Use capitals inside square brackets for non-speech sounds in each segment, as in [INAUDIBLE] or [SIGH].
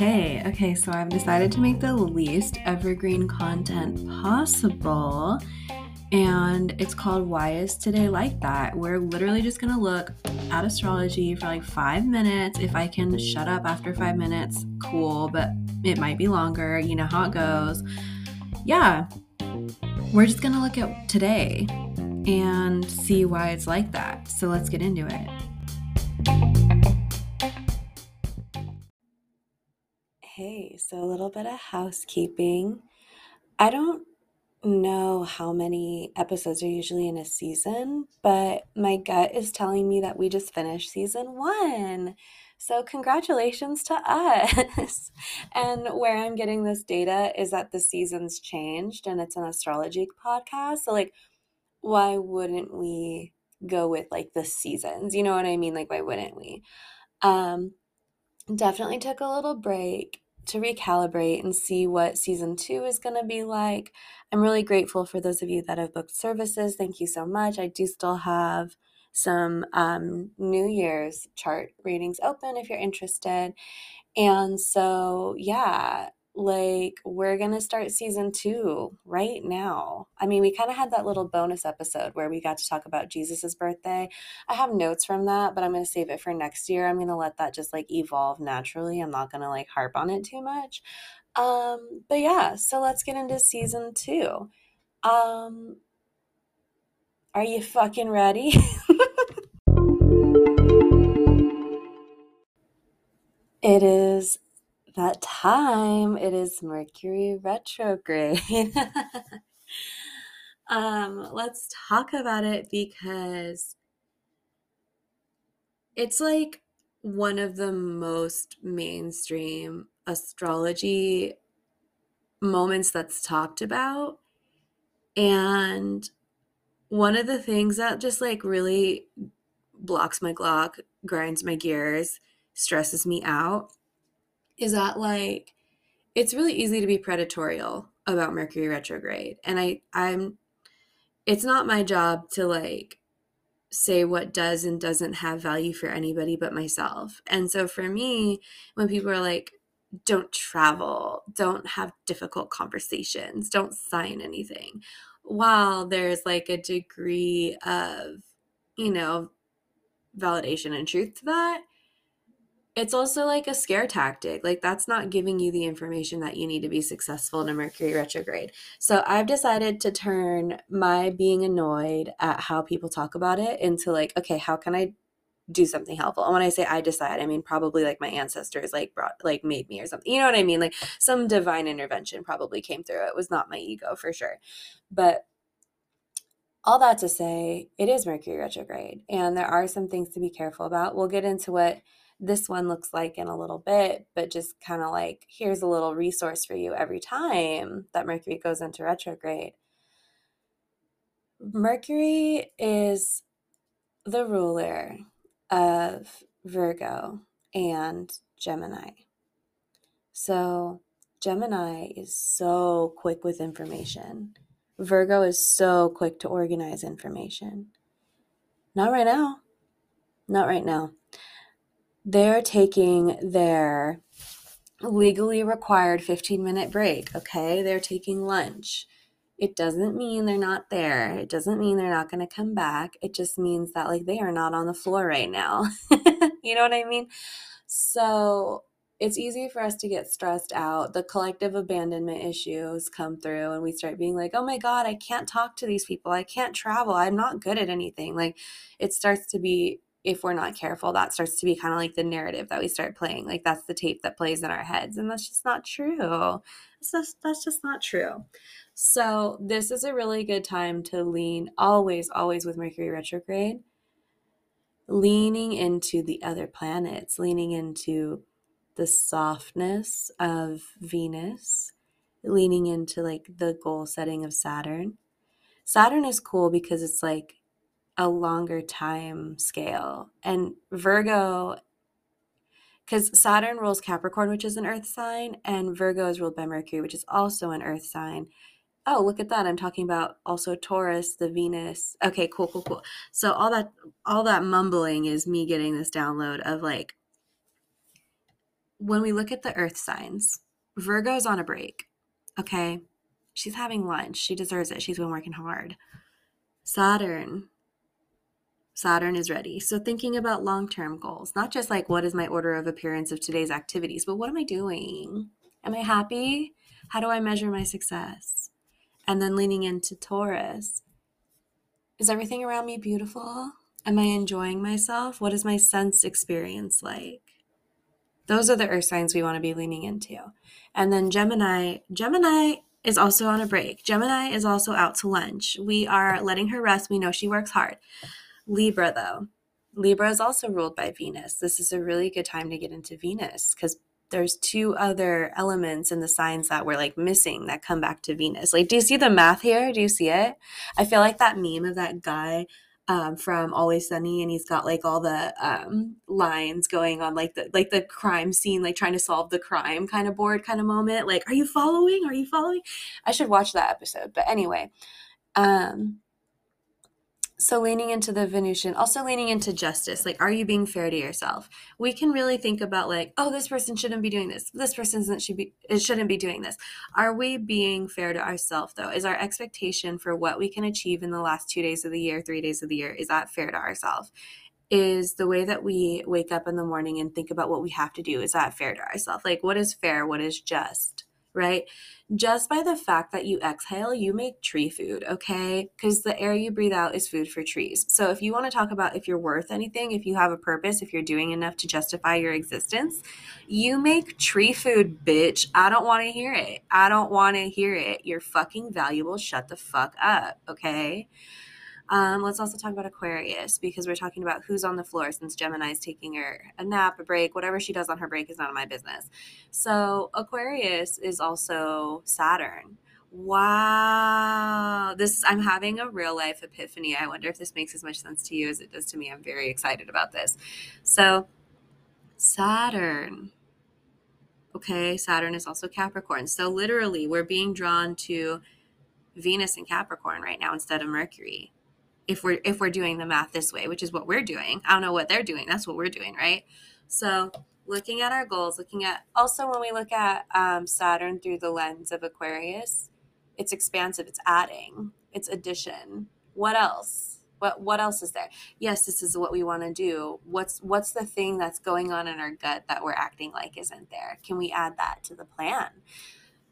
Hey, okay, so I've decided to make the least evergreen content possible. And it's called Why Is Today Like That? We're literally just gonna look at astrology for like five minutes. If I can shut up after five minutes, cool, but it might be longer. You know how it goes. Yeah, we're just gonna look at today and see why it's like that. So let's get into it. Hey, so a little bit of housekeeping. I don't know how many episodes are usually in a season, but my gut is telling me that we just finished season one. So, congratulations to us. [LAUGHS] and where I'm getting this data is that the seasons changed and it's an astrology podcast. So, like, why wouldn't we go with like the seasons? You know what I mean? Like, why wouldn't we? Um, definitely took a little break to recalibrate and see what season two is going to be like. I'm really grateful for those of you that have booked services. Thank you so much. I do still have some um, New Year's chart readings open if you're interested. And so, yeah, like we're going to start season two right now. I mean, we kind of had that little bonus episode where we got to talk about Jesus's birthday. I have notes from that, but I'm going to save it for next year. I'm going to let that just like evolve naturally. I'm not going to like harp on it too much. Um, but yeah, so let's get into season two. Um, are you fucking ready? [LAUGHS] it is that time. It is Mercury retrograde. [LAUGHS] um, let's talk about it because it's like one of the most mainstream astrology moments that's talked about. And one of the things that just like really blocks my clock, grinds my gears, stresses me out is that like it's really easy to be predatorial about Mercury retrograde. And I I'm it's not my job to like say what does and doesn't have value for anybody but myself. And so for me, when people are like, don't travel, don't have difficult conversations, don't sign anything, while there's like a degree of, you know, validation and truth to that, it's also like a scare tactic. Like that's not giving you the information that you need to be successful in a Mercury retrograde. So I've decided to turn my being annoyed at how people talk about it into like, okay, how can I do something helpful? And when I say I decide, I mean probably like my ancestors like brought like made me or something. You know what I mean? Like some divine intervention probably came through. It was not my ego for sure. But all that to say, it is Mercury retrograde and there are some things to be careful about. We'll get into what this one looks like in a little bit, but just kind of like here's a little resource for you every time that Mercury goes into retrograde. Mercury is the ruler of Virgo and Gemini. So, Gemini is so quick with information. Virgo is so quick to organize information. Not right now. Not right now they're taking their legally required 15 minute break, okay? They're taking lunch. It doesn't mean they're not there. It doesn't mean they're not going to come back. It just means that like they are not on the floor right now. [LAUGHS] you know what I mean? So, it's easy for us to get stressed out. The collective abandonment issues come through, and we start being like, oh my God, I can't talk to these people. I can't travel. I'm not good at anything. Like, it starts to be if we're not careful, that starts to be kind of like the narrative that we start playing. Like that's the tape that plays in our heads. And that's just not true. That's just, that's just not true. So, this is a really good time to lean always, always with Mercury retrograde, leaning into the other planets, leaning into the softness of Venus, leaning into like the goal setting of Saturn. Saturn is cool because it's like a longer time scale. And Virgo, because Saturn rules Capricorn, which is an earth sign, and Virgo is ruled by Mercury, which is also an earth sign. oh, look at that. I'm talking about also Taurus, the Venus. Okay, cool, cool, cool. So all that all that mumbling is me getting this download of like when we look at the earth signs, Virgo's on a break. Okay? She's having lunch. She deserves it. She's been working hard. Saturn. Saturn is ready. So thinking about long-term goals, not just like what is my order of appearance of today's activities, but what am I doing? Am I happy? How do I measure my success? And then leaning into Taurus. Is everything around me beautiful? Am I enjoying myself? What is my sense experience like? Those are the earth signs we want to be leaning into. And then Gemini, Gemini is also on a break. Gemini is also out to lunch. We are letting her rest. We know she works hard. Libra, though, Libra is also ruled by Venus. This is a really good time to get into Venus because there's two other elements in the signs that we're like missing that come back to Venus. Like, do you see the math here? Do you see it? I feel like that meme of that guy um, from Always Sunny, and he's got like all the um, lines going on, like the like the crime scene, like trying to solve the crime kind of board kind of moment. Like, are you following? Are you following? I should watch that episode. But anyway, um, so leaning into the Venusian, also leaning into justice. Like, are you being fair to yourself? We can really think about like, oh, this person shouldn't be doing this. This person should be it shouldn't be doing this. Are we being fair to ourselves though? Is our expectation for what we can achieve in the last two days of the year, three days of the year, is that fair to ourselves? Is the way that we wake up in the morning and think about what we have to do, is that fair to ourselves? Like, what is fair? What is just? Right? Just by the fact that you exhale, you make tree food, okay? Because the air you breathe out is food for trees. So if you want to talk about if you're worth anything, if you have a purpose, if you're doing enough to justify your existence, you make tree food, bitch. I don't want to hear it. I don't want to hear it. You're fucking valuable. Shut the fuck up, okay? Um, let's also talk about Aquarius because we're talking about who's on the floor since Gemini's taking her a nap, a break, whatever she does on her break is none of my business. So Aquarius is also Saturn. Wow. This I'm having a real life epiphany. I wonder if this makes as much sense to you as it does to me. I'm very excited about this. So Saturn. Okay, Saturn is also Capricorn. So literally, we're being drawn to Venus and Capricorn right now instead of Mercury if we're if we're doing the math this way which is what we're doing. I don't know what they're doing. That's what we're doing right? So looking at our goals looking at also when we look at um, saturn through the lens of aquarius it's expansive it's adding it's addition. What else? What what else is there? Yes this is what we want to do. What's what's the thing that's going on in our gut that we're acting like isn't there? Can we add that to the plan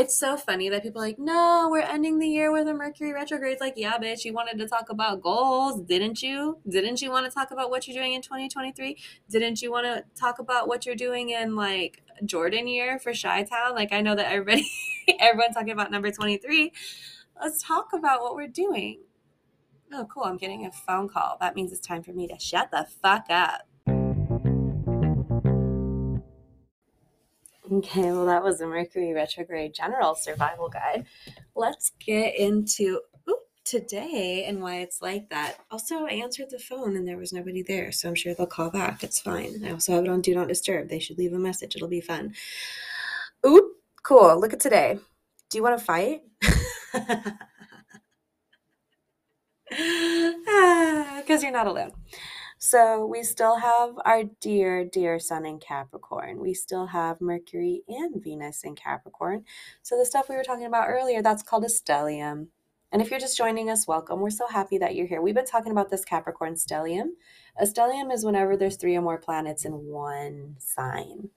it's so funny that people are like, no, we're ending the year with a Mercury retrograde. It's like, yeah, bitch, you wanted to talk about goals, didn't you? Didn't you want to talk about what you're doing in 2023? Didn't you want to talk about what you're doing in like Jordan year for Chi Town? Like, I know that everybody, [LAUGHS] everyone's talking about number 23. Let's talk about what we're doing. Oh, cool. I'm getting a phone call. That means it's time for me to shut the fuck up. [LAUGHS] Okay, well, that was a Mercury retrograde general survival guide. Let's get into ooh, today and why it's like that. Also, I answered the phone and there was nobody there, so I'm sure they'll call back. It's fine. I also have it on Do Not Disturb. They should leave a message. It'll be fun. Oop, cool. Look at today. Do you want to fight? Because [LAUGHS] ah, you're not alone. So we still have our dear, dear Sun in Capricorn. We still have Mercury and Venus in Capricorn. So the stuff we were talking about earlier, that's called a stellium. And if you're just joining us, welcome. We're so happy that you're here. We've been talking about this Capricorn stellium. A stellium is whenever there's three or more planets in one sign.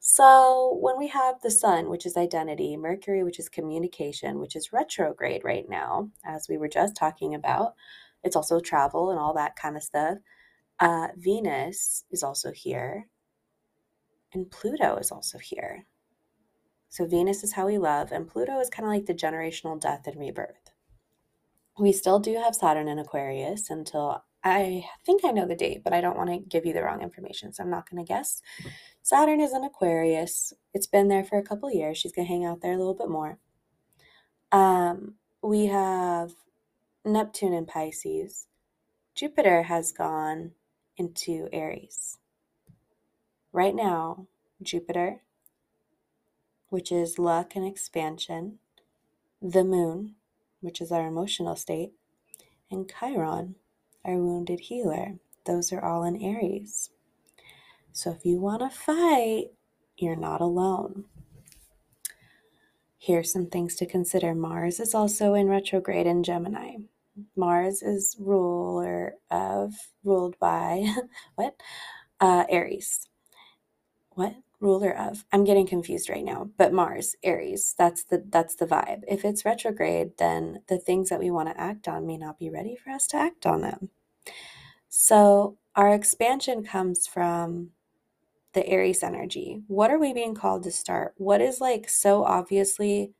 So when we have the sun, which is identity, Mercury, which is communication, which is retrograde right now, as we were just talking about, it's also travel and all that kind of stuff. Uh, Venus is also here, and Pluto is also here. So Venus is how we love, and Pluto is kind of like the generational death and rebirth. We still do have Saturn in Aquarius until I think I know the date, but I don't want to give you the wrong information, so I'm not going to guess. Saturn is in Aquarius. It's been there for a couple years. She's going to hang out there a little bit more. Um, we have Neptune in Pisces. Jupiter has gone into Aries. Right now, Jupiter, which is luck and expansion, the moon, which is our emotional state, and Chiron, our wounded healer. Those are all in Aries. So if you want to fight, you're not alone. Here's some things to consider Mars is also in retrograde in Gemini. Mars is ruler of, ruled by, [LAUGHS] what? Uh, Aries. What? Ruler of. I'm getting confused right now. But Mars, Aries, that's the that's the vibe. If it's retrograde, then the things that we want to act on may not be ready for us to act on them. So our expansion comes from the Aries energy. What are we being called to start? What is like so obviously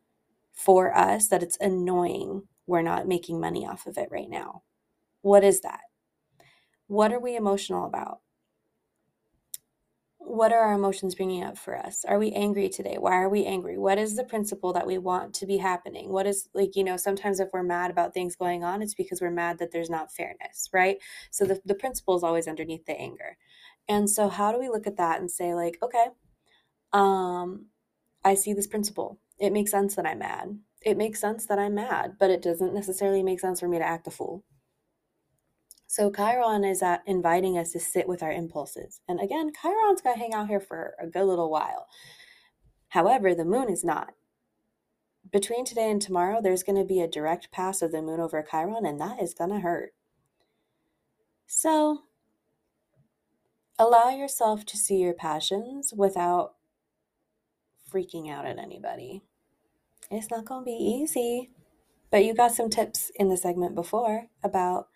for us that it's annoying we're not making money off of it right now? What is that? What are we emotional about? What are our emotions bringing up for us? Are we angry today? Why are we angry? What is the principle that we want to be happening? What is like, you know, sometimes if we're mad about things going on, it's because we're mad that there's not fairness, right? So the, the principle is always underneath the anger. And so how do we look at that and say, like, okay, um, I see this principle. It makes sense that I'm mad. It makes sense that I'm mad, but it doesn't necessarily make sense for me to act a fool. So Chiron is at inviting us to sit with our impulses. And again, Chiron's going to hang out here for a good little while. However, the moon is not. Between today and tomorrow, there's going to be a direct pass of the moon over Chiron, and that is going to hurt. So allow yourself to see your passions without freaking out at anybody. It's not going to be easy, but you got some tips in the segment before about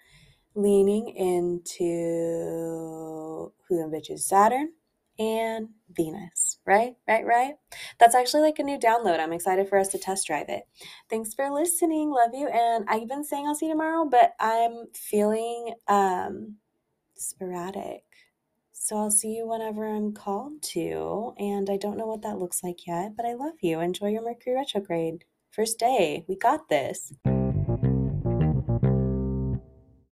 leaning into who the bitch is Saturn and Venus, right? Right, right? That's actually like a new download. I'm excited for us to test drive it. Thanks for listening. Love you. And I've been saying I'll see you tomorrow, but I'm feeling um sporadic. So I'll see you whenever I'm called to. And I don't know what that looks like yet, but I love you. Enjoy your Mercury retrograde. First day. We got this.